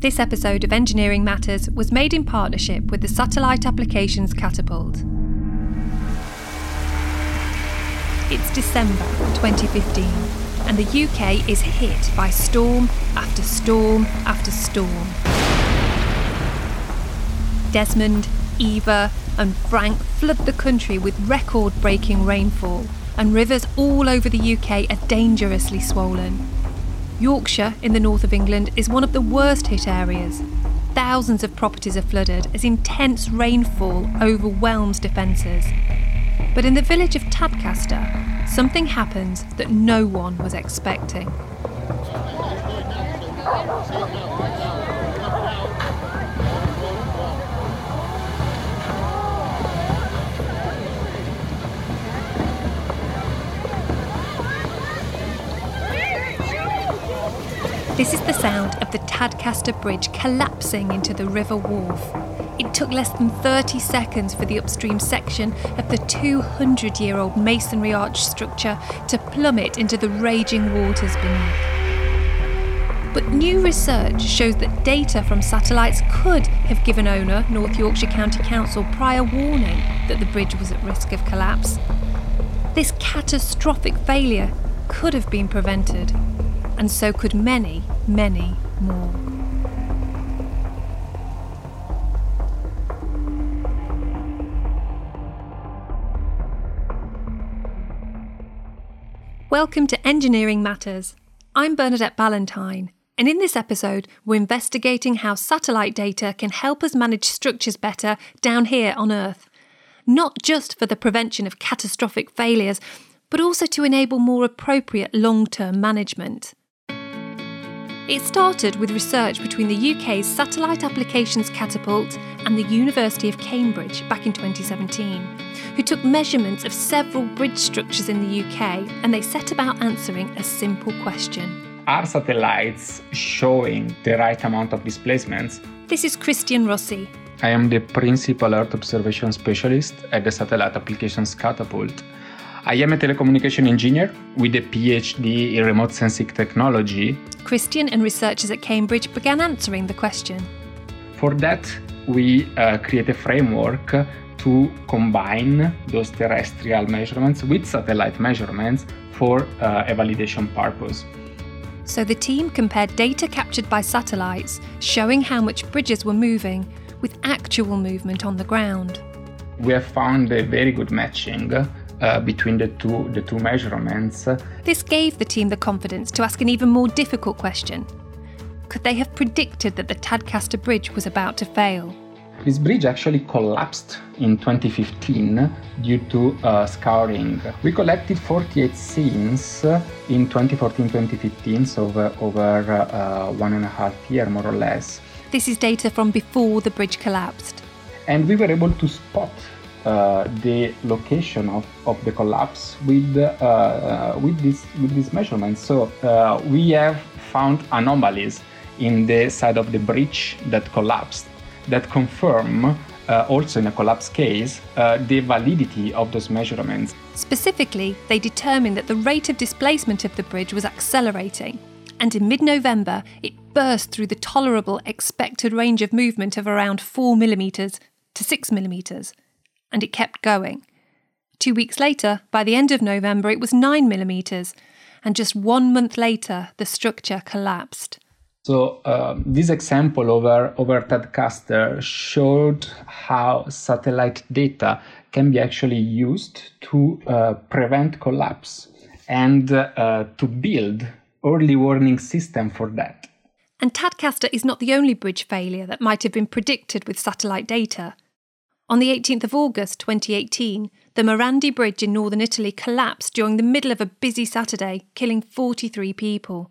This episode of Engineering Matters was made in partnership with the Satellite Applications Catapult. It's December 2015, and the UK is hit by storm after storm after storm. Desmond, Eva, and Frank flood the country with record breaking rainfall, and rivers all over the UK are dangerously swollen. Yorkshire, in the north of England, is one of the worst hit areas. Thousands of properties are flooded as intense rainfall overwhelms defences. But in the village of Tadcaster, something happens that no one was expecting. This is the sound of the Tadcaster Bridge collapsing into the River Wharfe. It took less than 30 seconds for the upstream section of the 200 year old masonry arch structure to plummet into the raging waters beneath. But new research shows that data from satellites could have given owner North Yorkshire County Council prior warning that the bridge was at risk of collapse. This catastrophic failure could have been prevented and so could many, many more. Welcome to Engineering Matters. I'm Bernadette Ballantyne, and in this episode, we're investigating how satellite data can help us manage structures better down here on Earth. Not just for the prevention of catastrophic failures, but also to enable more appropriate long term management. It started with research between the UK's Satellite Applications Catapult and the University of Cambridge back in 2017, who took measurements of several bridge structures in the UK and they set about answering a simple question. Are satellites showing the right amount of displacements? This is Christian Rossi. I am the principal Earth observation specialist at the Satellite Applications Catapult I am a telecommunication engineer with a PhD in remote sensing technology. Christian and researchers at Cambridge began answering the question. For that, we uh, create a framework to combine those terrestrial measurements with satellite measurements for uh, a validation purpose. So the team compared data captured by satellites showing how much bridges were moving with actual movement on the ground. We have found a very good matching uh, between the two, the two measurements. This gave the team the confidence to ask an even more difficult question. Could they have predicted that the Tadcaster Bridge was about to fail? This bridge actually collapsed in 2015 due to uh, scouring. We collected 48 scenes in 2014-2015, so over, over uh, one and a half year more or less. This is data from before the bridge collapsed. And we were able to spot uh, the location of, of the collapse with uh, uh, with this with these measurements. So uh, we have found anomalies in the side of the bridge that collapsed that confirm uh, also in a collapse case uh, the validity of those measurements. Specifically, they determined that the rate of displacement of the bridge was accelerating, and in mid November it burst through the tolerable expected range of movement of around 4 millimetres to 6 millimetres and it kept going. Two weeks later, by the end of November, it was 9 millimetres, and just one month later, the structure collapsed. So um, this example over over Tadcaster showed how satellite data can be actually used to uh, prevent collapse and uh, to build early warning system for that. And Tadcaster is not the only bridge failure that might have been predicted with satellite data. On the 18th of August 2018, the Morandi Bridge in northern Italy collapsed during the middle of a busy Saturday, killing 43 people.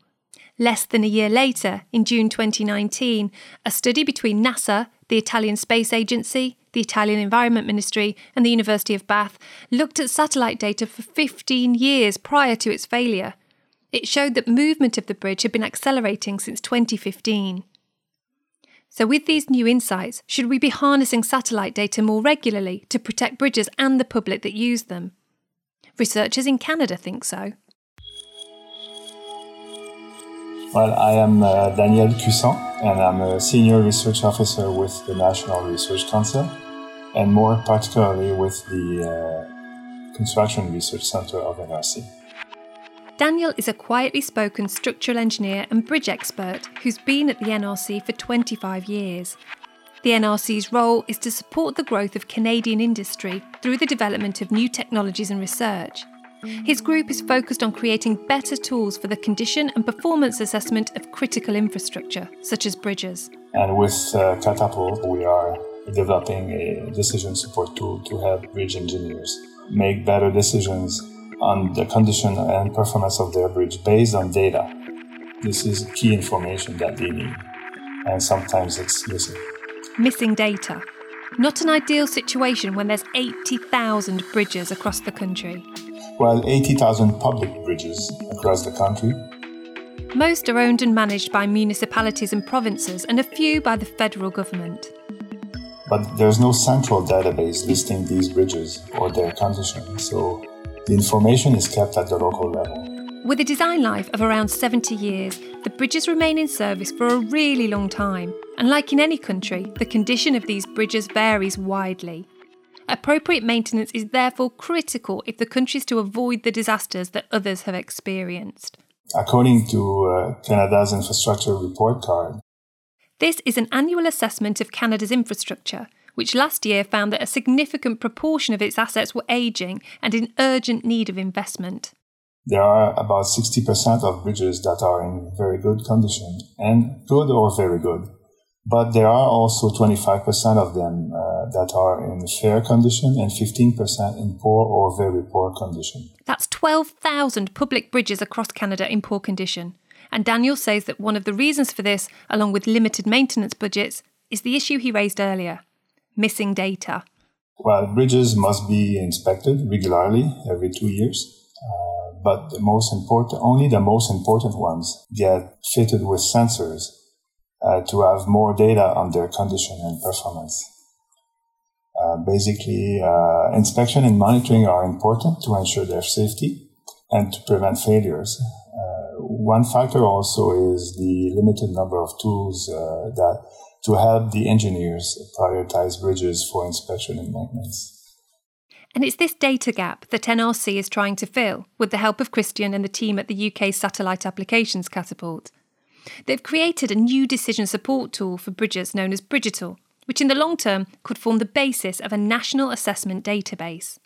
Less than a year later, in June 2019, a study between NASA, the Italian Space Agency, the Italian Environment Ministry, and the University of Bath looked at satellite data for 15 years prior to its failure. It showed that movement of the bridge had been accelerating since 2015. So, with these new insights, should we be harnessing satellite data more regularly to protect bridges and the public that use them? Researchers in Canada think so. Well, I am uh, Daniel Cusson, and I'm a senior research officer with the National Research Council, and more particularly with the uh, Construction Research Center of NRC. Daniel is a quietly spoken structural engineer and bridge expert who's been at the NRC for 25 years. The NRC's role is to support the growth of Canadian industry through the development of new technologies and research. His group is focused on creating better tools for the condition and performance assessment of critical infrastructure, such as bridges. And with uh, Catapult, we are developing a decision support tool to help bridge engineers make better decisions on the condition and performance of their bridge based on data. This is key information that they need, and sometimes it's missing. Missing data. Not an ideal situation when there's 80,000 bridges across the country. Well, 80,000 public bridges across the country. Most are owned and managed by municipalities and provinces, and a few by the federal government. But there's no central database listing these bridges or their condition, so the information is kept at the local level. With a design life of around 70 years, the bridges remain in service for a really long time. And like in any country, the condition of these bridges varies widely. Appropriate maintenance is therefore critical if the country is to avoid the disasters that others have experienced. According to uh, Canada's infrastructure report card, this is an annual assessment of Canada's infrastructure which last year found that a significant proportion of its assets were aging and in urgent need of investment. There are about 60% of bridges that are in very good condition, and good or very good. But there are also 25% of them uh, that are in fair condition and 15% in poor or very poor condition. That's 12,000 public bridges across Canada in poor condition. And Daniel says that one of the reasons for this, along with limited maintenance budgets, is the issue he raised earlier missing data? Well, bridges must be inspected regularly every two years. Uh, but the most important, only the most important ones get fitted with sensors uh, to have more data on their condition and performance. Uh, basically, uh, inspection and monitoring are important to ensure their safety and to prevent failures. Uh, one factor also is the limited number of tools that to help the engineers prioritize bridges for inspection and maintenance. And it's this data gap that NRC is trying to fill with the help of Christian and the team at the UK Satellite Applications Catapult. They've created a new decision support tool for bridges known as Bridgital, which in the long term could form the basis of a national assessment database.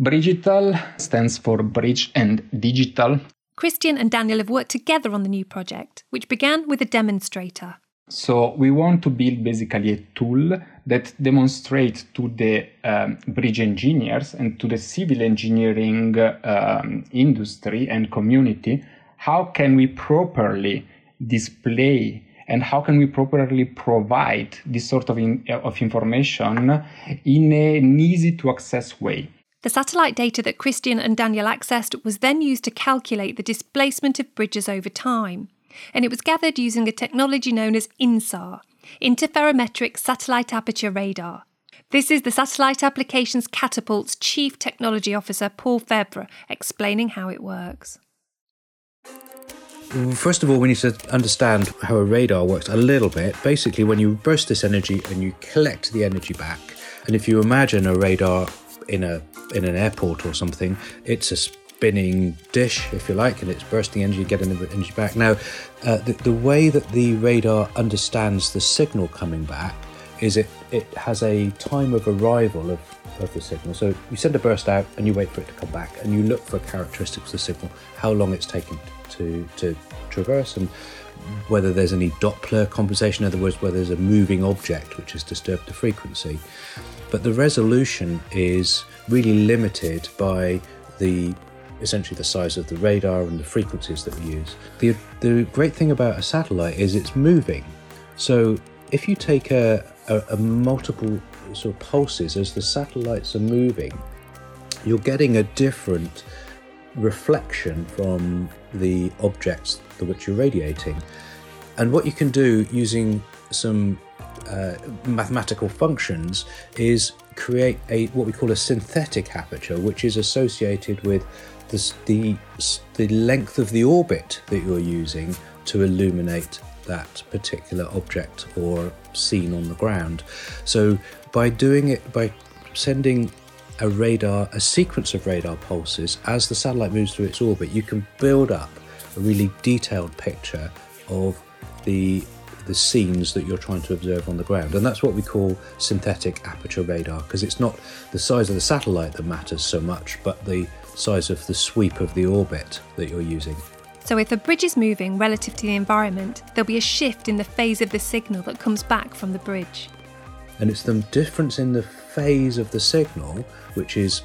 Bridgital stands for Bridge and Digital. Christian and Daniel have worked together on the new project, which began with a demonstrator. So we want to build basically a tool that demonstrates to the um, bridge engineers and to the civil engineering um, industry and community how can we properly display and how can we properly provide this sort of, in, of information in an easy to access way. The satellite data that Christian and Daniel accessed was then used to calculate the displacement of bridges over time and it was gathered using a technology known as INSAR, Interferometric Satellite Aperture Radar. This is the Satellite Applications Catapult's Chief Technology Officer, Paul Febvre, explaining how it works. First of all, we need to understand how a radar works a little bit. Basically, when you burst this energy and you collect the energy back, and if you imagine a radar in a in an airport or something, it's a spinning dish, if you like, and it's bursting energy, getting the energy back. Now, uh, the, the way that the radar understands the signal coming back is it, it has a time of arrival of, of the signal. So you send a burst out and you wait for it to come back and you look for characteristics of the signal, how long it's taken to, to traverse and whether there's any Doppler compensation, in other words, whether there's a moving object which has disturbed the frequency. But the resolution is really limited by the essentially the size of the radar and the frequencies that we use. The, the great thing about a satellite is it's moving. So if you take a, a, a multiple sort of pulses as the satellites are moving, you're getting a different reflection from the objects to which you're radiating. And what you can do using some uh, mathematical functions is create a what we call a synthetic aperture, which is associated with the, the, the length of the orbit that you're using to illuminate that particular object or scene on the ground. So by doing it, by sending a radar, a sequence of radar pulses as the satellite moves through its orbit, you can build up a really detailed picture of the the scenes that you're trying to observe on the ground. And that's what we call synthetic aperture radar because it's not the size of the satellite that matters so much, but the size of the sweep of the orbit that you're using. So, if a bridge is moving relative to the environment, there'll be a shift in the phase of the signal that comes back from the bridge. And it's the difference in the phase of the signal, which is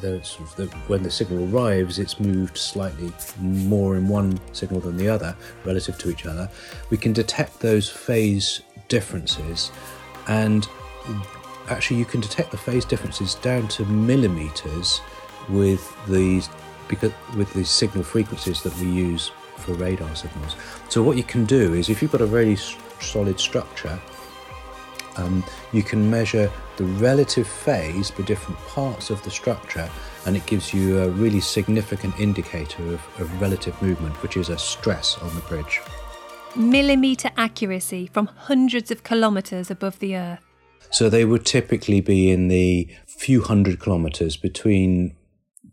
the, the, when the signal arrives, it's moved slightly more in one signal than the other relative to each other. We can detect those phase differences, and actually, you can detect the phase differences down to millimeters with these because with the signal frequencies that we use for radar signals. So what you can do is if you've got a very solid structure um, you can measure the relative phase for different parts of the structure and it gives you a really significant indicator of, of relative movement, which is a stress on the bridge. Millimetre accuracy from hundreds of kilometres above the Earth. So they would typically be in the few hundred kilometres, between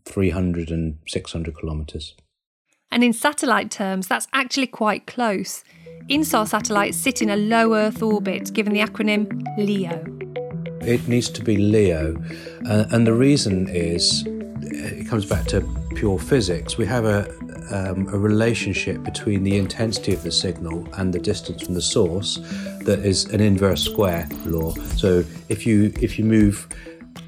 300 and 600 kilometres. And in satellite terms, that's actually quite close. INSAR satellites sit in a low Earth orbit, given the acronym LEO. It needs to be LEO, uh, and the reason is it comes back to pure physics. We have a, um, a relationship between the intensity of the signal and the distance from the source that is an inverse square law. So if you if you move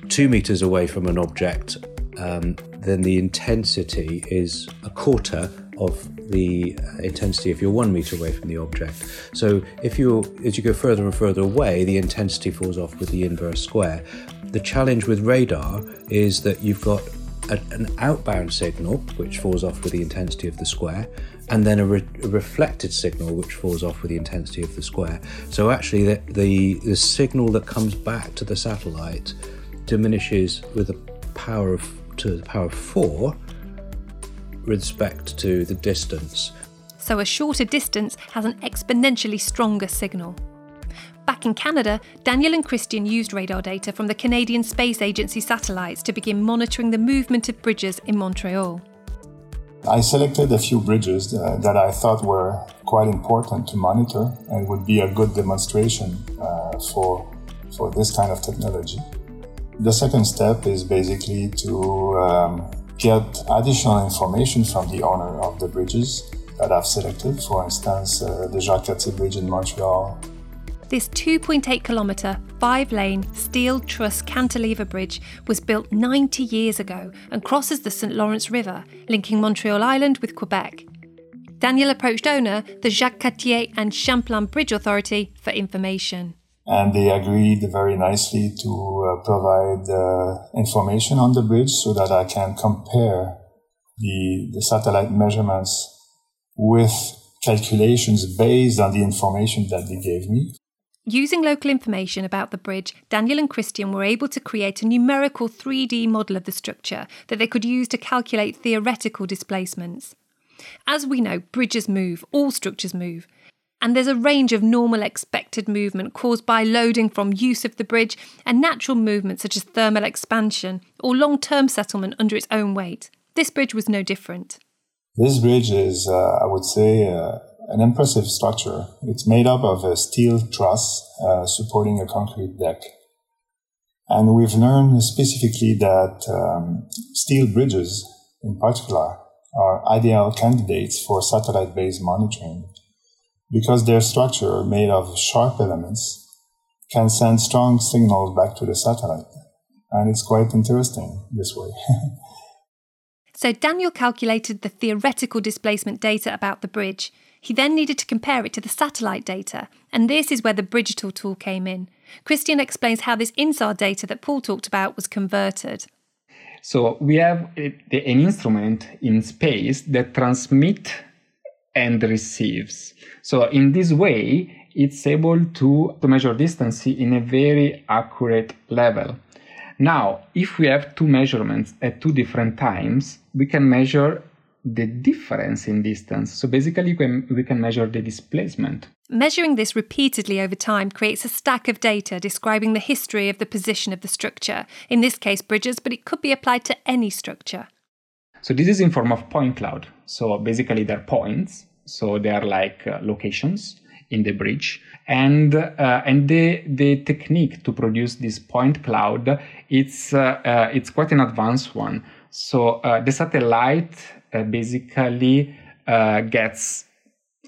two meters away from an object, um, then the intensity is a quarter of the uh, intensity if you're one meter away from the object. So if you as you go further and further away, the intensity falls off with the inverse square. The challenge with radar is that you've got a, an outbound signal which falls off with the intensity of the square, and then a, re- a, reflected signal which falls off with the intensity of the square. So actually, the, the the signal that comes back to the satellite diminishes with a power of to the power of four respect to the distance. So a shorter distance has an exponentially stronger signal. Back in Canada, Daniel and Christian used radar data from the Canadian Space Agency satellites to begin monitoring the movement of bridges in Montreal. I selected a few bridges uh, that I thought were quite important to monitor and would be a good demonstration uh, for, for this kind of technology. The second step is basically to um, get additional information from the owner of the bridges that I've selected, for instance, uh, the Jacques Cartier Bridge in Montreal. This 2.8 kilometre, five lane steel truss cantilever bridge was built 90 years ago and crosses the St Lawrence River, linking Montreal Island with Quebec. Daniel approached owner, the Jacques Cartier and Champlain Bridge Authority, for information and they agreed very nicely to uh, provide uh, information on the bridge so that I can compare the, the satellite measurements with calculations based on the information that they gave me. Using local information about the bridge, Daniel and Christian were able to create a numerical 3D model of the structure that they could use to calculate theoretical displacements. As we know, bridges move, all structures move, and there's a range of normal expected movement caused by loading from use of the bridge and natural movement such as thermal expansion or long term settlement under its own weight. This bridge was no different. This bridge is, uh, I would say, uh, an impressive structure. It's made up of a steel truss uh, supporting a concrete deck. And we've learned specifically that um, steel bridges, in particular, are ideal candidates for satellite based monitoring because their structure, made of sharp elements, can send strong signals back to the satellite. And it's quite interesting this way. so Daniel calculated the theoretical displacement data about the bridge. He then needed to compare it to the satellite data, and this is where the Bridgital tool came in. Christian explains how this INSAR data that Paul talked about was converted. So we have eh, an instrument in space that transmits and receives. So in this way, it's able to, to measure distance in a very accurate level. Now, if we have two measurements at two different times, we can measure the difference in distance. So basically, we can, we can measure the displacement. Measuring this repeatedly over time creates a stack of data describing the history of the position of the structure, in this case bridges, but it could be applied to any structure. So this is in form of point cloud. So basically they're points. So they are like uh, locations in the bridge. And uh, and the the technique to produce this point cloud, it's uh, it's quite an advanced one. So the satellite basically gets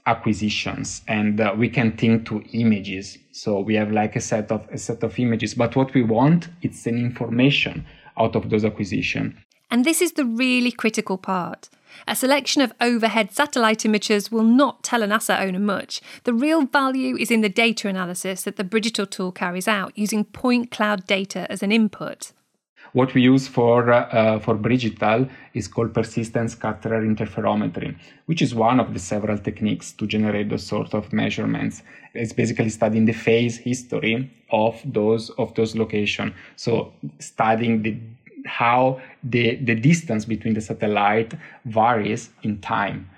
acquisitions and uh, we can think to images so we have like a set of a set of images but what we want it's an information out of those acquisition and this is the really critical part a selection of overhead satellite images will not tell an asset owner much. The real value is in the data analysis that the Bridgital tool carries out using point cloud data as an input. What we use for uh, for Bridgital is called persistent scatter interferometry, which is one of the several techniques to generate those sort of measurements. It's basically studying the phase history of those of those locations. So studying the how the, the distance between the satellite varies in time.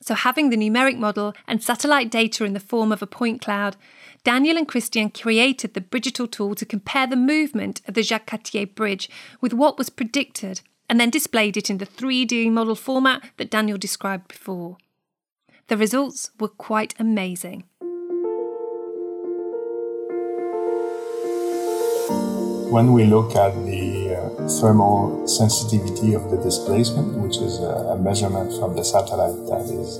So, having the numeric model and satellite data in the form of a point cloud, Daniel and Christian created the Bridgital tool to compare the movement of the Jacques Cartier Bridge with what was predicted and then displayed it in the 3D model format that Daniel described before. The results were quite amazing. When we look at the uh, thermal sensitivity of the displacement, which is a, measurement from the satellite that is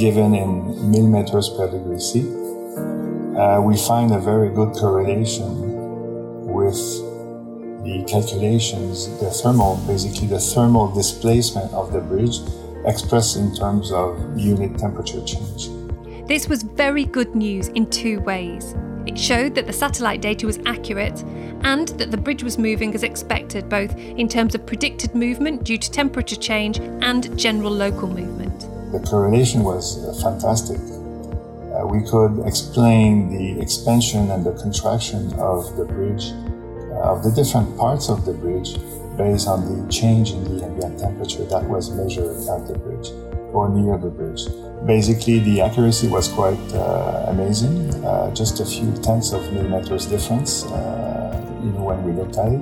given in millimeters per degree C, uh, we find a very good correlation with the calculations, the thermal, basically the thermal displacement of the bridge expressed in terms of unit temperature change. This was very good news in two ways. It showed that the satellite data was accurate and that the bridge was moving as expected, both in terms of predicted movement due to temperature change and general local movement. The correlation was uh, fantastic. Uh, we could explain the expansion and the contraction of the bridge, uh, of the different parts of the bridge, based on the change in the ambient temperature that was measured at the bridge or near the bridge. Basically, the accuracy was quite uh, amazing, uh, just a few tenths of millimeters difference, uh, you know, when we looked at it.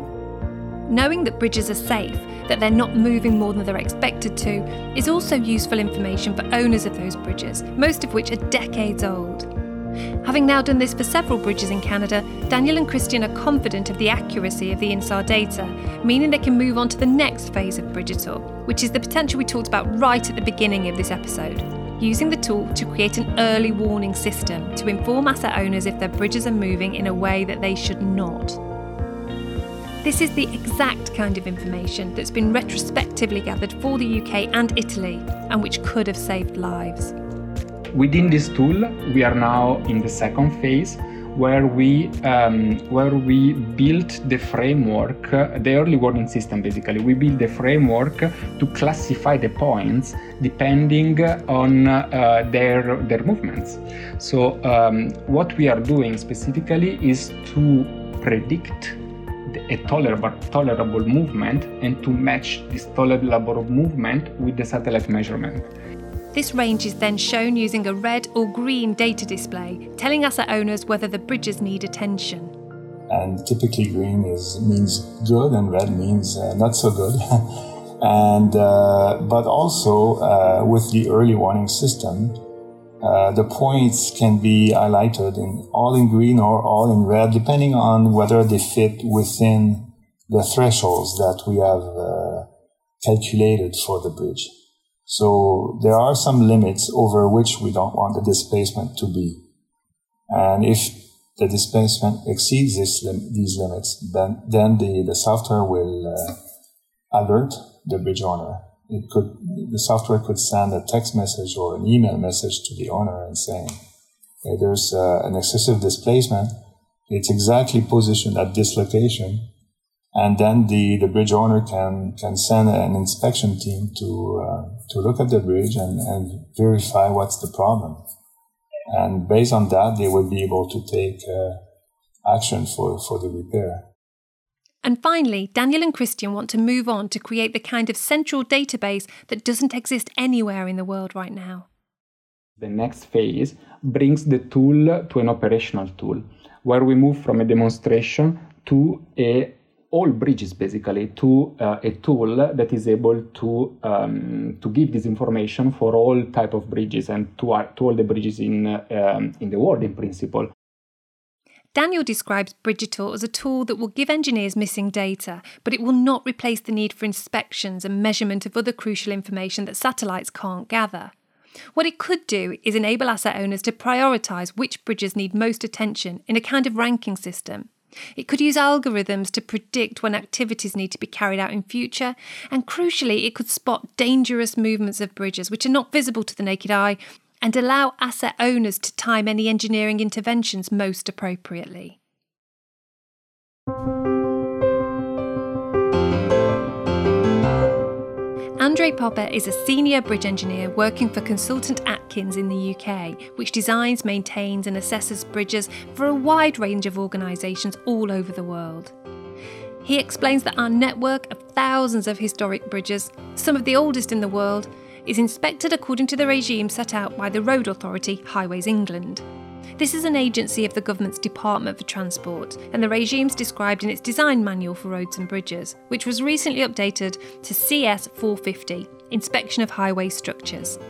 Knowing that bridges are safe, that they're not moving more than they're expected to, is also useful information for owners of those bridges, most of which are decades old. Having now done this for several bridges in Canada, Daniel and Christian are confident of the accuracy of the INSAR data, meaning they can move on to the next phase of Bridgital, which is the potential we talked about right at the beginning of this episode. Using the tool to create an early warning system to inform asset owners if their bridges are moving in a way that they should not. This is the exact kind of information that's been retrospectively gathered for the UK and Italy and which could have saved lives. Within this tool, we are now in the second phase where we um, where we built the framework, uh, the early warning system. Basically, we built the framework to classify the points depending on uh, their their movements. So um, what we are doing specifically is to predict a tolerable, tolerable movement and to match this tolerable movement with the satellite measurement. This range is then shown using a red or green data display, telling asset owners whether the bridges need attention. And typically green is means good and red means uh, not so good. and uh, but also uh, with the early warning system, uh, the points can be highlighted in all in green or all in red, depending on whether they fit within the thresholds that we have uh, calculated for the bridge. So there are some limits over which we don't want the displacement to be. And if the displacement exceeds this, these limits, then, then the, the software will uh, alert the bridge owner. It could the software could send a text message or an email message to the owner and saying hey, there's uh, an excessive displacement. It's exactly positioned at this location and then the, the bridge owner can can send an inspection team to uh, to look at the bridge and, and verify what's the problem and based on that they would be able to take uh, action for, for the repair And finally, Daniel and Christian want to move on to create the kind of central database that doesn't exist anywhere in the world right now. The next phase brings the tool to an operational tool, where we move from a demonstration to a all bridges basically to uh, a tool that is able to um, to give this information for all type of bridges and to, uh, to all the bridges in um, in the world in principle. Daniel describes Bridgital as a tool that will give engineers missing data, but it will not replace the need for inspections and measurement of other crucial information that satellites can't gather. What it could do is enable asset owners to prioritise which bridges need most attention in a kind of ranking system. It could use algorithms to predict when activities need to be carried out in future, and crucially, it could spot dangerous movements of bridges which are not visible to the naked eye and allow asset owners to time any engineering interventions most appropriately. Andre Popper is a senior bridge engineer working for consultant Atkins in the UK, which designs, maintains, and assesses bridges for a wide range of organisations all over the world. He explains that our network of thousands of historic bridges, some of the oldest in the world, is inspected according to the regime set out by the road authority Highways England. This is an agency of the government's Department for Transport, and the regime's described in its design manual for roads and bridges, which was recently updated to CS 450 Inspection of Highway Structures.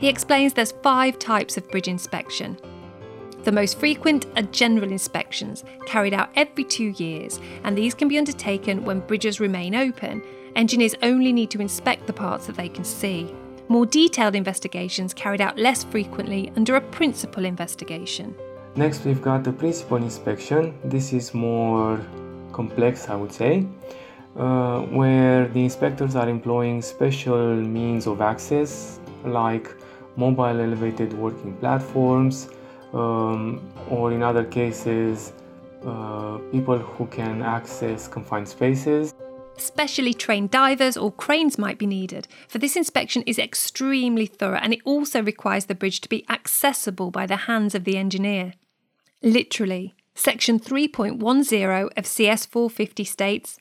He explains there's five types of bridge inspection. The most frequent are general inspections, carried out every two years, and these can be undertaken when bridges remain open. Engineers only need to inspect the parts that they can see. More detailed investigations carried out less frequently under a principal investigation. Next, we've got the principal inspection. This is more complex, I would say, uh, where the inspectors are employing special means of access like mobile elevated working platforms, um, or in other cases, uh, people who can access confined spaces. Specially trained divers or cranes might be needed, for this inspection is extremely thorough and it also requires the bridge to be accessible by the hands of the engineer. Literally, Section 3.10 of CS 450 states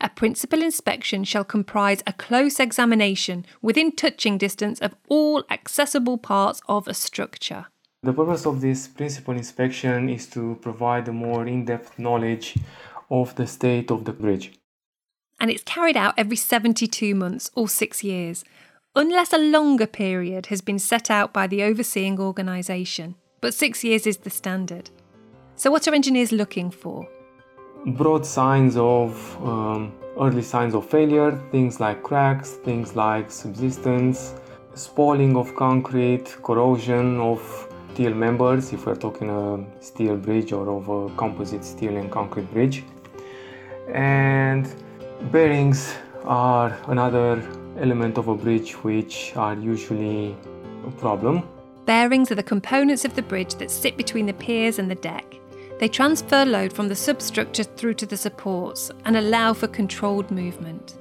a principal inspection shall comprise a close examination within touching distance of all accessible parts of a structure. The purpose of this principal inspection is to provide a more in depth knowledge of the state of the bridge and it's carried out every 72 months or six years, unless a longer period has been set out by the overseeing organisation. But six years is the standard. So, what are engineers looking for? Broad signs of um, early signs of failure, things like cracks, things like subsidence, spalling of concrete, corrosion of steel members, if we're talking a steel bridge or of a composite steel and concrete bridge, and Bearings are another element of a bridge which are usually a problem. Bearings are the components of the bridge that sit between the piers and the deck. They transfer load from the substructure through to the supports and allow for controlled movement.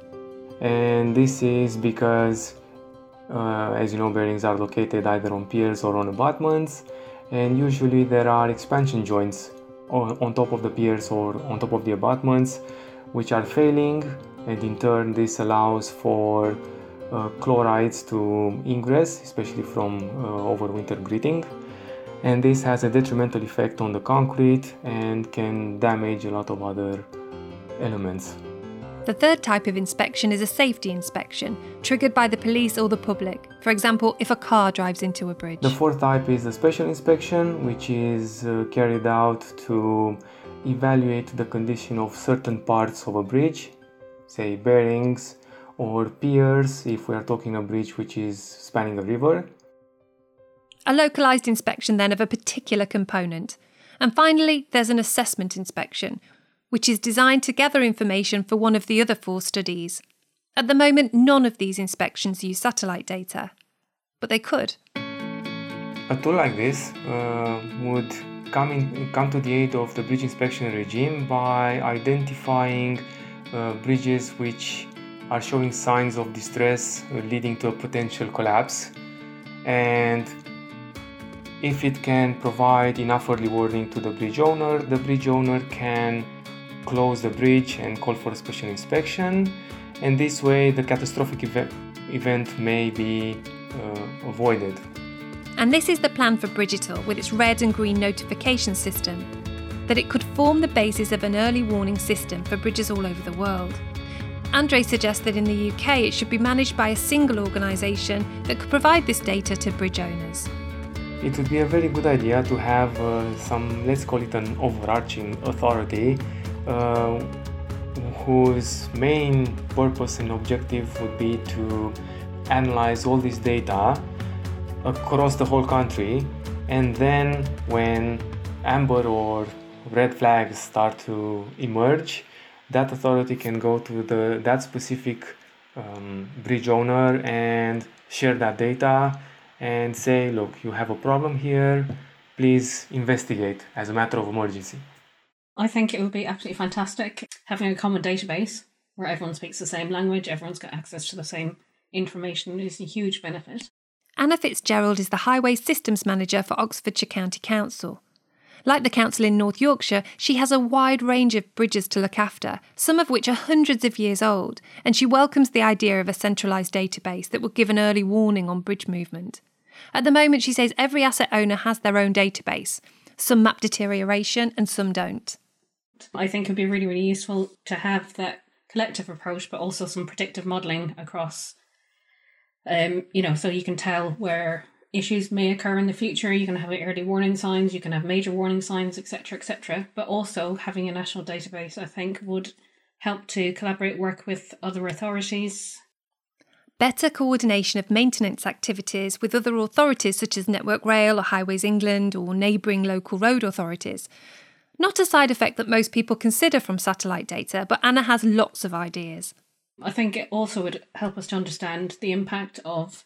And this is because, uh, as you know, bearings are located either on piers or on abutments, and usually there are expansion joints on, on top of the piers or on top of the abutments which are failing and in turn this allows for uh, chlorides to ingress especially from uh, overwinter gritting and this has a detrimental effect on the concrete and can damage a lot of other elements. The third type of inspection is a safety inspection, triggered by the police or the public. For example, if a car drives into a bridge. The fourth type is a special inspection, which is uh, carried out to evaluate the condition of certain parts of a bridge, say bearings or piers if we are talking a bridge which is spanning a river. A localised inspection then of a particular component. And finally, there's an assessment inspection, which is designed to gather information for one of the other four studies. At the moment, none of these inspections use satellite data, but they could. A tool like this uh, would come, in, come to the aid of the bridge inspection regime by identifying uh, bridges which are showing signs of distress uh, leading to a potential collapse and if it can provide enough early warning to the bridge owner, the bridge owner can close the bridge and call for a special inspection. And this way, the catastrophic ev- event may be uh, avoided. And this is the plan for Bridgital with its red and green notification system, that it could form the basis of an early warning system for bridges all over the world. Andre suggests that in the UK it should be managed by a single organisation that could provide this data to bridge owners. It would be a very good idea to have uh, some, let's call it an overarching authority, uh, whose main purpose and objective would be to analyze all this data across the whole country and then when amber or red flags start to emerge that authority can go to the that specific um, bridge owner and share that data and say look you have a problem here. Please investigate as a matter of emergency. I think it would be absolutely fantastic having a common database where everyone speaks the same language everyone's got access to the same information. Is a huge benefit Anna Fitzgerald is the Highway Systems Manager for Oxfordshire County Council. Like the council in North Yorkshire, she has a wide range of bridges to look after, some of which are hundreds of years old, and she welcomes the idea of a centralised database that would give an early warning on bridge movement. At the moment, she says every asset owner has their own database. Some map deterioration and some don't. I think it'd be really, really useful to have that collective approach, but also some predictive modelling across, um, you know, so you can tell where issues may occur in the future. You can have early warning signs, you can have major warning signs, etc., etc. But also having a national database, I think, would help to collaborate, work with other authorities. Better coordination of maintenance activities with other authorities such as Network Rail or Highways England or neighbouring local road authorities. Not a side effect that most people consider from satellite data, but Anna has lots of ideas. I think it also would help us to understand the impact of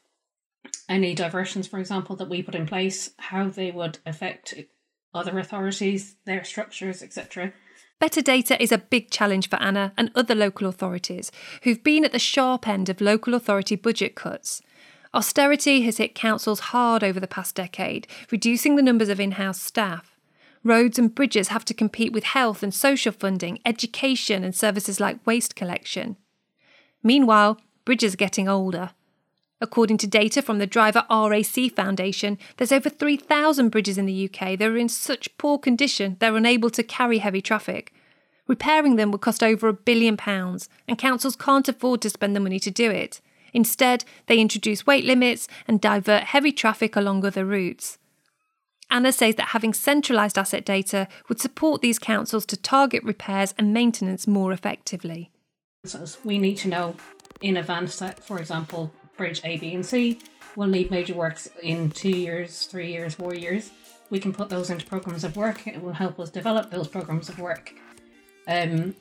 any diversions, for example, that we put in place, how they would affect other authorities, their structures, etc. Better data is a big challenge for Anna and other local authorities who've been at the sharp end of local authority budget cuts. Austerity has hit councils hard over the past decade, reducing the numbers of in house staff. Roads and bridges have to compete with health and social funding, education, and services like waste collection. Meanwhile, bridges are getting older. According to data from the Driver RAC Foundation, there's over 3,000 bridges in the UK that are in such poor condition they're unable to carry heavy traffic. Repairing them would cost over a billion pounds, and councils can't afford to spend the money to do it. Instead, they introduce weight limits and divert heavy traffic along other routes. Anna says that having centralised asset data would support these councils to target repairs and maintenance more effectively. We need to know in advance that, for example, bridge A, B, and C will need major works in two years, three years, four years. We can put those into programs of work. It will help us develop those programs of work. Um,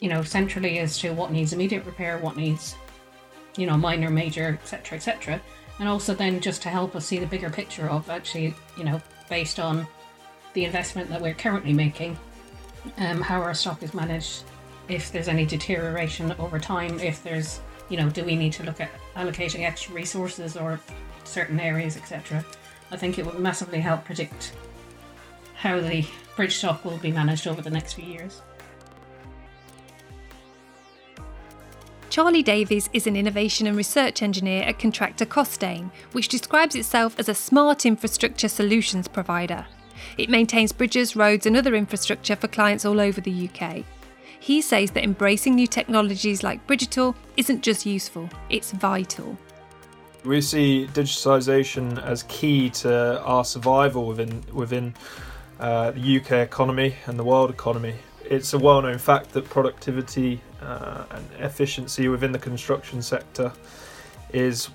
you know, centrally as to what needs immediate repair, what needs, you know, minor, major, etc., etc. And also then just to help us see the bigger picture of actually, you know, based on the investment that we're currently making, um, how our stock is managed, if there's any deterioration over time, if there's you know, do we need to look at allocating extra resources or certain areas, etc. I think it would massively help predict how the bridge stock will be managed over the next few years. Charlie Davies is an innovation and research engineer at contractor Costain, which describes itself as a smart infrastructure solutions provider. It maintains bridges, roads, and other infrastructure for clients all over the UK. He says that embracing new technologies like Bridgital isn't just useful, it's vital. We see digitalisation as key to our survival within within uh, the UK economy and the world economy. It's a well-known fact that productivity uh, and efficiency within the construction sector is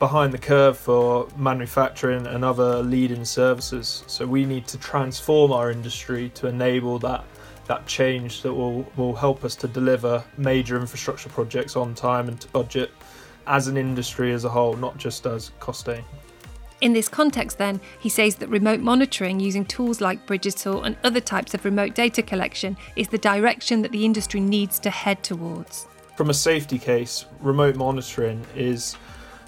behind the curve for manufacturing and other leading services. So we need to transform our industry to enable that that change that will, will help us to deliver major infrastructure projects on time and to budget as an industry as a whole, not just as Costain. In this context, then, he says that remote monitoring using tools like Bridgital and other types of remote data collection is the direction that the industry needs to head towards. From a safety case, remote monitoring is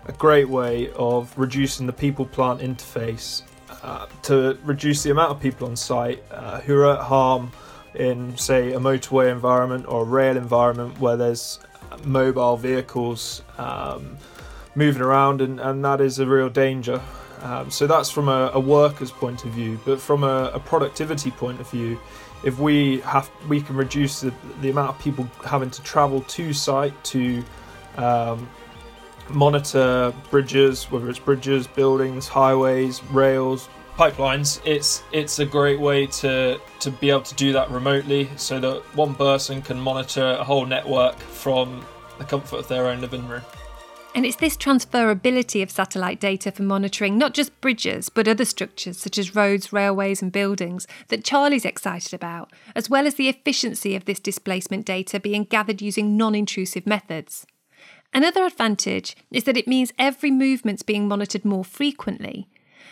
a great way of reducing the people plant interface uh, to reduce the amount of people on site uh, who are at harm in, say, a motorway environment or a rail environment where there's mobile vehicles um, moving around, and, and that is a real danger. Um, so that's from a, a, worker's point of view, but from a, a, productivity point of view, if we have we can reduce the, the amount of people having to travel to site to um, monitor bridges, whether it's bridges, buildings, highways, rails, pipelines. It's it's a great way to to be able to do that remotely, so that one person can monitor a whole network from the comfort of their own living room. And it's this transferability of satellite data for monitoring not just bridges, but other structures such as roads, railways, and buildings that Charlie's excited about, as well as the efficiency of this displacement data being gathered using non intrusive methods. Another advantage is that it means every movement's being monitored more frequently.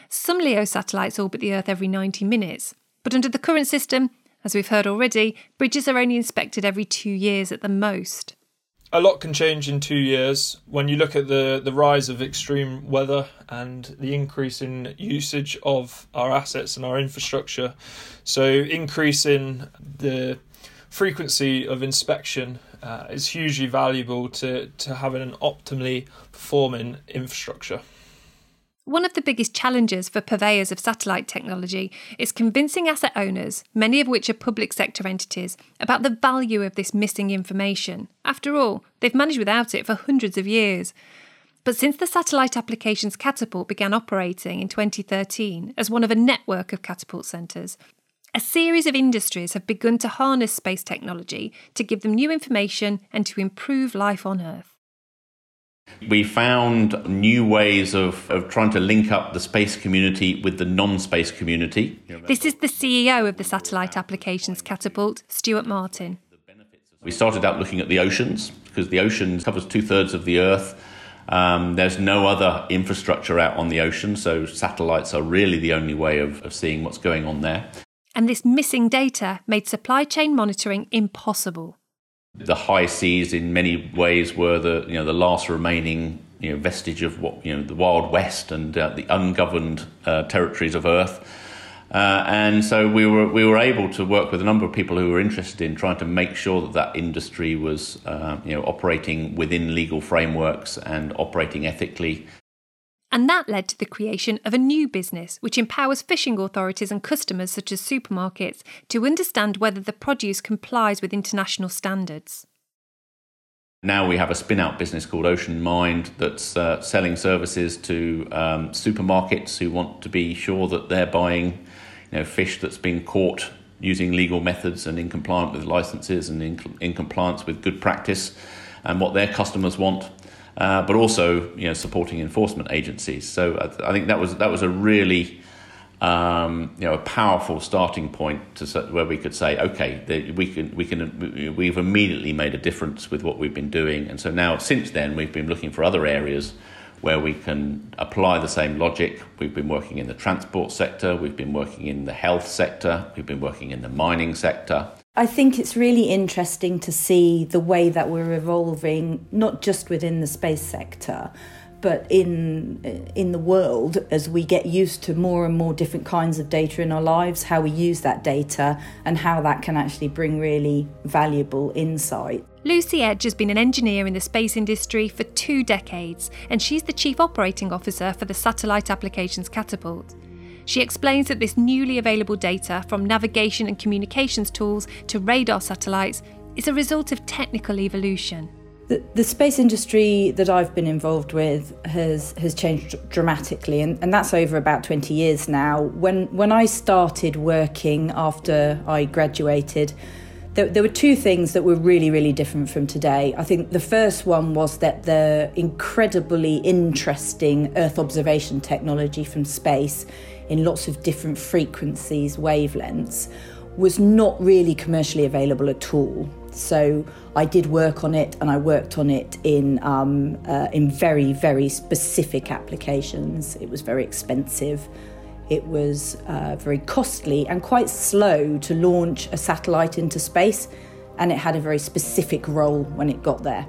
Some LEO satellites orbit the Earth every 90 minutes, but under the current system, as we've heard already, bridges are only inspected every two years at the most. A lot can change in two years when you look at the, the rise of extreme weather and the increase in usage of our assets and our infrastructure. So, increasing the frequency of inspection uh, is hugely valuable to, to having an optimally performing infrastructure. One of the biggest challenges for purveyors of satellite technology is convincing asset owners, many of which are public sector entities, about the value of this missing information. After all, they've managed without it for hundreds of years. But since the Satellite Applications Catapult began operating in 2013 as one of a network of catapult centres, a series of industries have begun to harness space technology to give them new information and to improve life on Earth. We found new ways of, of trying to link up the space community with the non space community. This is the CEO of the Satellite Applications Catapult, Stuart Martin. We started out looking at the oceans because the oceans covers two thirds of the Earth. Um, there's no other infrastructure out on the ocean, so satellites are really the only way of, of seeing what's going on there. And this missing data made supply chain monitoring impossible. The high seas, in many ways, were the you know the last remaining you know vestige of what you know the Wild West and uh, the ungoverned uh, territories of Earth. Uh, and so we were we were able to work with a number of people who were interested in trying to make sure that that industry was uh, you know operating within legal frameworks and operating ethically and that led to the creation of a new business which empowers fishing authorities and customers, such as supermarkets, to understand whether the produce complies with international standards. Now we have a spin out business called OceanMind that's uh, selling services to um, supermarkets who want to be sure that they're buying you know, fish that's been caught using legal methods and in compliance with licenses and in, in compliance with good practice and what their customers want uh, but also you know supporting enforcement agencies. So I, I think that was that was a really um, you know a powerful starting point to where we could say, okay, we can we can we've immediately made a difference with what we've been doing, and so now since then we've been looking for other areas where we can apply the same logic. We've been working in the transport sector, we've been working in the health sector, we've been working in the mining sector. I think it's really interesting to see the way that we're evolving, not just within the space sector, but in eh, in the world as we get used to more and more different kinds of data in our lives, how we use that data, and how that can actually bring really valuable insight. Lucy Edge has been an engineer in the space industry for two decades, and she's the chief operating officer for the Satellite Applications Catapult. She explains that this newly available data, from navigation and communications tools to radar satellites, is a result of technical evolution. The, the space industry that I've been involved with has has changed dramatically, and, and that's over about 20 years now. When when I started working after I graduated, there, there, were two things that were really, really different from today. I think the first one was that the incredibly interesting Earth observation technology from space in lots of different frequencies, wavelengths, was not really commercially available at all. So I did work on it, and I worked on it in um, uh, in very very specific applications. It was very expensive. It was uh, very costly and quite slow to launch a satellite into space, and it had a very specific role when it got there.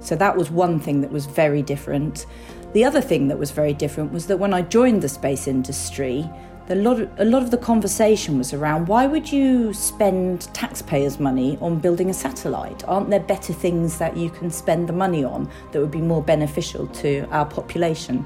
So that was one thing that was very different. The other thing that was very different was that when I joined the space industry, a lot of, a lot of the conversation was around why would you spend taxpayers' money on building a satellite? Aren't there better things that you can spend the money on that would be more beneficial to our population?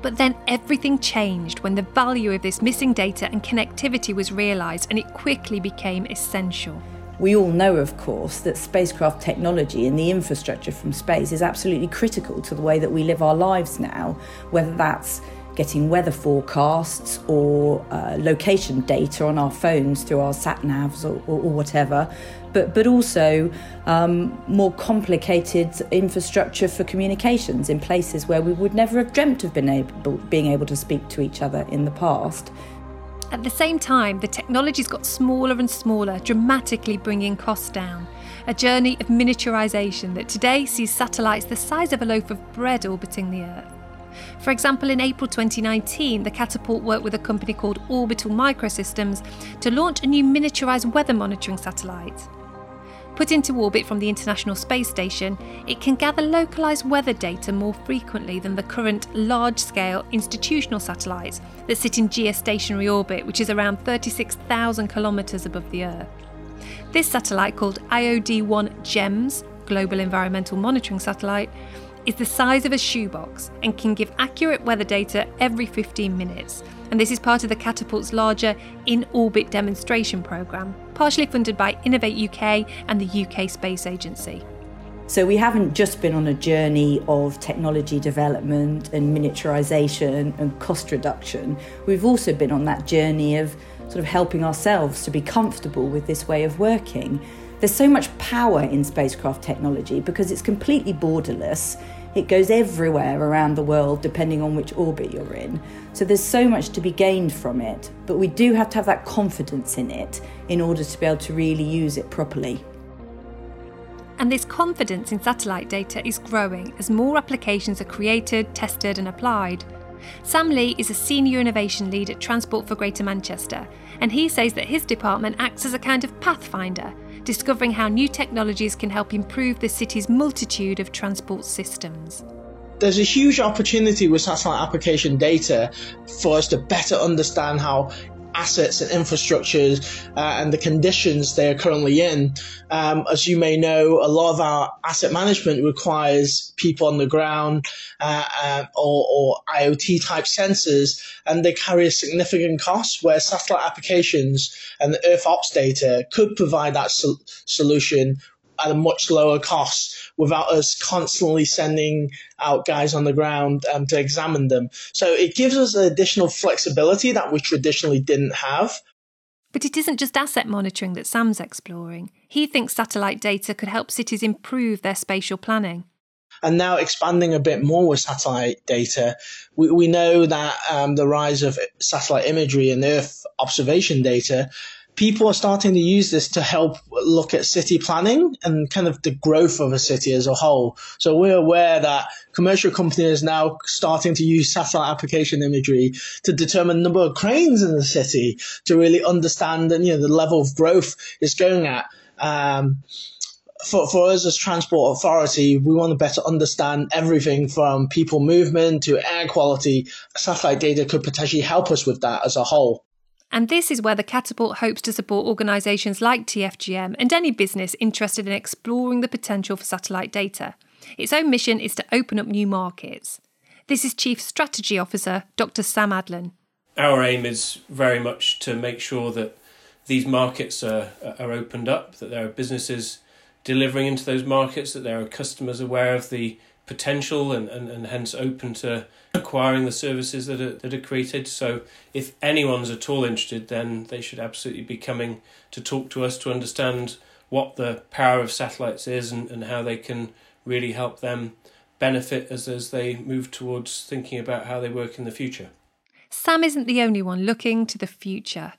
But then everything changed when the value of this missing data and connectivity was realised and it quickly became essential. We all know, of course, that spacecraft technology and the infrastructure from space is absolutely critical to the way that we live our lives now, whether that's getting weather forecasts or uh, location data on our phones through our sat navs or, or, or, whatever, but, but also um, more complicated infrastructure for communications in places where we would never have dreamt of been able, being able to speak to each other in the past. At the same time, the technologies got smaller and smaller, dramatically bringing costs down. A journey of miniaturisation that today sees satellites the size of a loaf of bread orbiting the Earth. For example, in April 2019, the Catapult worked with a company called Orbital Microsystems to launch a new miniaturised weather monitoring satellite. Put into orbit from the International Space Station, it can gather localised weather data more frequently than the current large scale institutional satellites that sit in geostationary orbit, which is around 36,000 kilometres above the Earth. This satellite, called IOD 1 GEMS, Global Environmental Monitoring Satellite, is the size of a shoebox and can give accurate weather data every 15 minutes. And this is part of the Catapult's larger in orbit demonstration programme, partially funded by Innovate UK and the UK Space Agency. So we haven't just been on a journey of technology development and miniaturization and cost reduction. We've also been on that journey of sort of helping ourselves to be comfortable with this way of working. There's so much power in spacecraft technology because it's completely borderless. It goes everywhere around the world depending on which orbit you're in. So there's so much to be gained from it, but we do have to have that confidence in it in order to be able to really use it properly. And this confidence in satellite data is growing as more applications are created, tested, and applied. Sam Lee is a senior innovation lead at Transport for Greater Manchester, and he says that his department acts as a kind of pathfinder discovering how new technologies can help improve the city's multitude of transport systems. There's a huge opportunity with satellite application data for us to better understand how assets and infrastructures uh, and the conditions they are currently in. Um, as you may know, a lot of our asset management requires people on the ground uh, uh, or, or, IoT type sensors, and they carry a significant cost. Where satellite applications and the Earth Obs data could provide that sol- solution at a much lower cost without us constantly sending out guys on the ground um, to examine them. So it gives us additional flexibility that we traditionally didn't have. But it isn't just asset monitoring that Sam's exploring. He thinks satellite data could help cities improve their spatial planning. And now expanding a bit more with satellite data, we, we know that um, the rise of satellite imagery and Earth observation data people are starting to use this to help look at city planning and kind of the growth of a city as a whole. So we're aware that commercial companies now starting to use satellite application imagery to determine the number of cranes in the city to really understand and you know the level of growth it's going at. Um, for, for us as transport authority, we want to better understand everything from people movement to air quality. Satellite data could potentially help us with that as a whole. And this is where the Catapult hopes to support organisations like TFGM and any business interested in exploring the potential for satellite data. Its own mission is to open up new markets. This is Chief Strategy Officer Dr. Sam Adlen. Our aim is very much to make sure that these markets are, are opened up, that there are businesses delivering into those markets, that there are customers aware of the potential and, and, and hence open to acquiring the services that are, that are created. So, if anyone's at all interested, then they should absolutely be coming to talk to us to understand what the power of satellites is and, and how they can really help them benefit as, as they move towards thinking about how they work in the future. Sam isn't the only one looking to the future.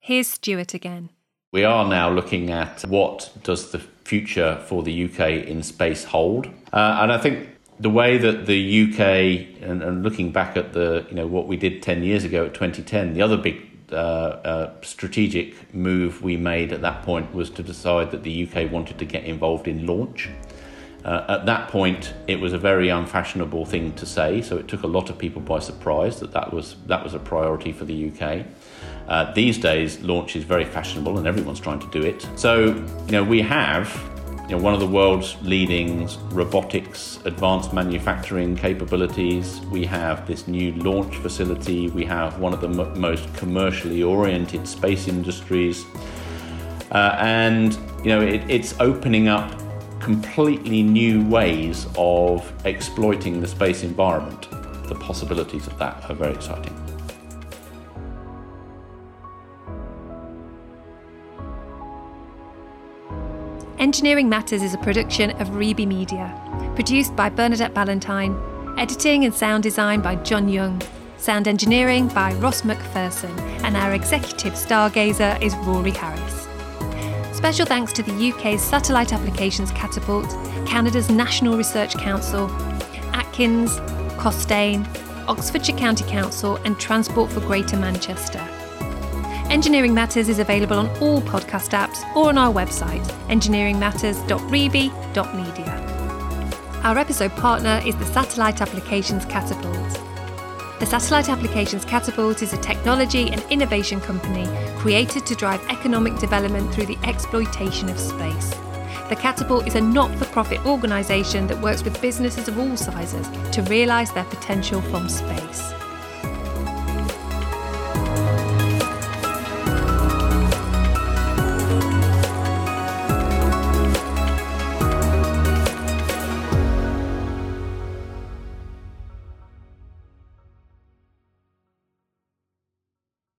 Here's Stuart again. We are now looking at what does the future for the UK in space hold, uh, and I think the way that the UK and, and, looking back at the you know what we did ten years ago at 2010, the other big uh, uh, strategic move we made at that point was to decide that the UK wanted to get involved in launch, Uh, at that point, it was a very unfashionable thing to say, so it took a lot of people by surprise that that was, that was a priority for the UK. Uh, these days, launch is very fashionable and everyone's trying to do it. So, you know, we have you know, one of the world's leading robotics, advanced manufacturing capabilities. We have this new launch facility. We have one of the m- most commercially oriented space industries. Uh, and, you know, it, it's opening up completely new ways of exploiting the space environment. The possibilities of that are very exciting. Engineering Matters is a production of Reby Media, produced by Bernadette Ballantyne, editing and sound design by John Young, sound engineering by Ross McPherson, and our executive stargazer is Rory Harris. Special thanks to the UK's Satellite Applications Catapult, Canada's National Research Council, Atkins, Costain, Oxfordshire County Council, and Transport for Greater Manchester. Engineering Matters is available on all podcast apps or on our website, engineeringmatters.reby.media. Our episode partner is the Satellite Applications Catapult. The Satellite Applications Catapult is a technology and innovation company created to drive economic development through the exploitation of space. The Catapult is a not for profit organisation that works with businesses of all sizes to realise their potential from space.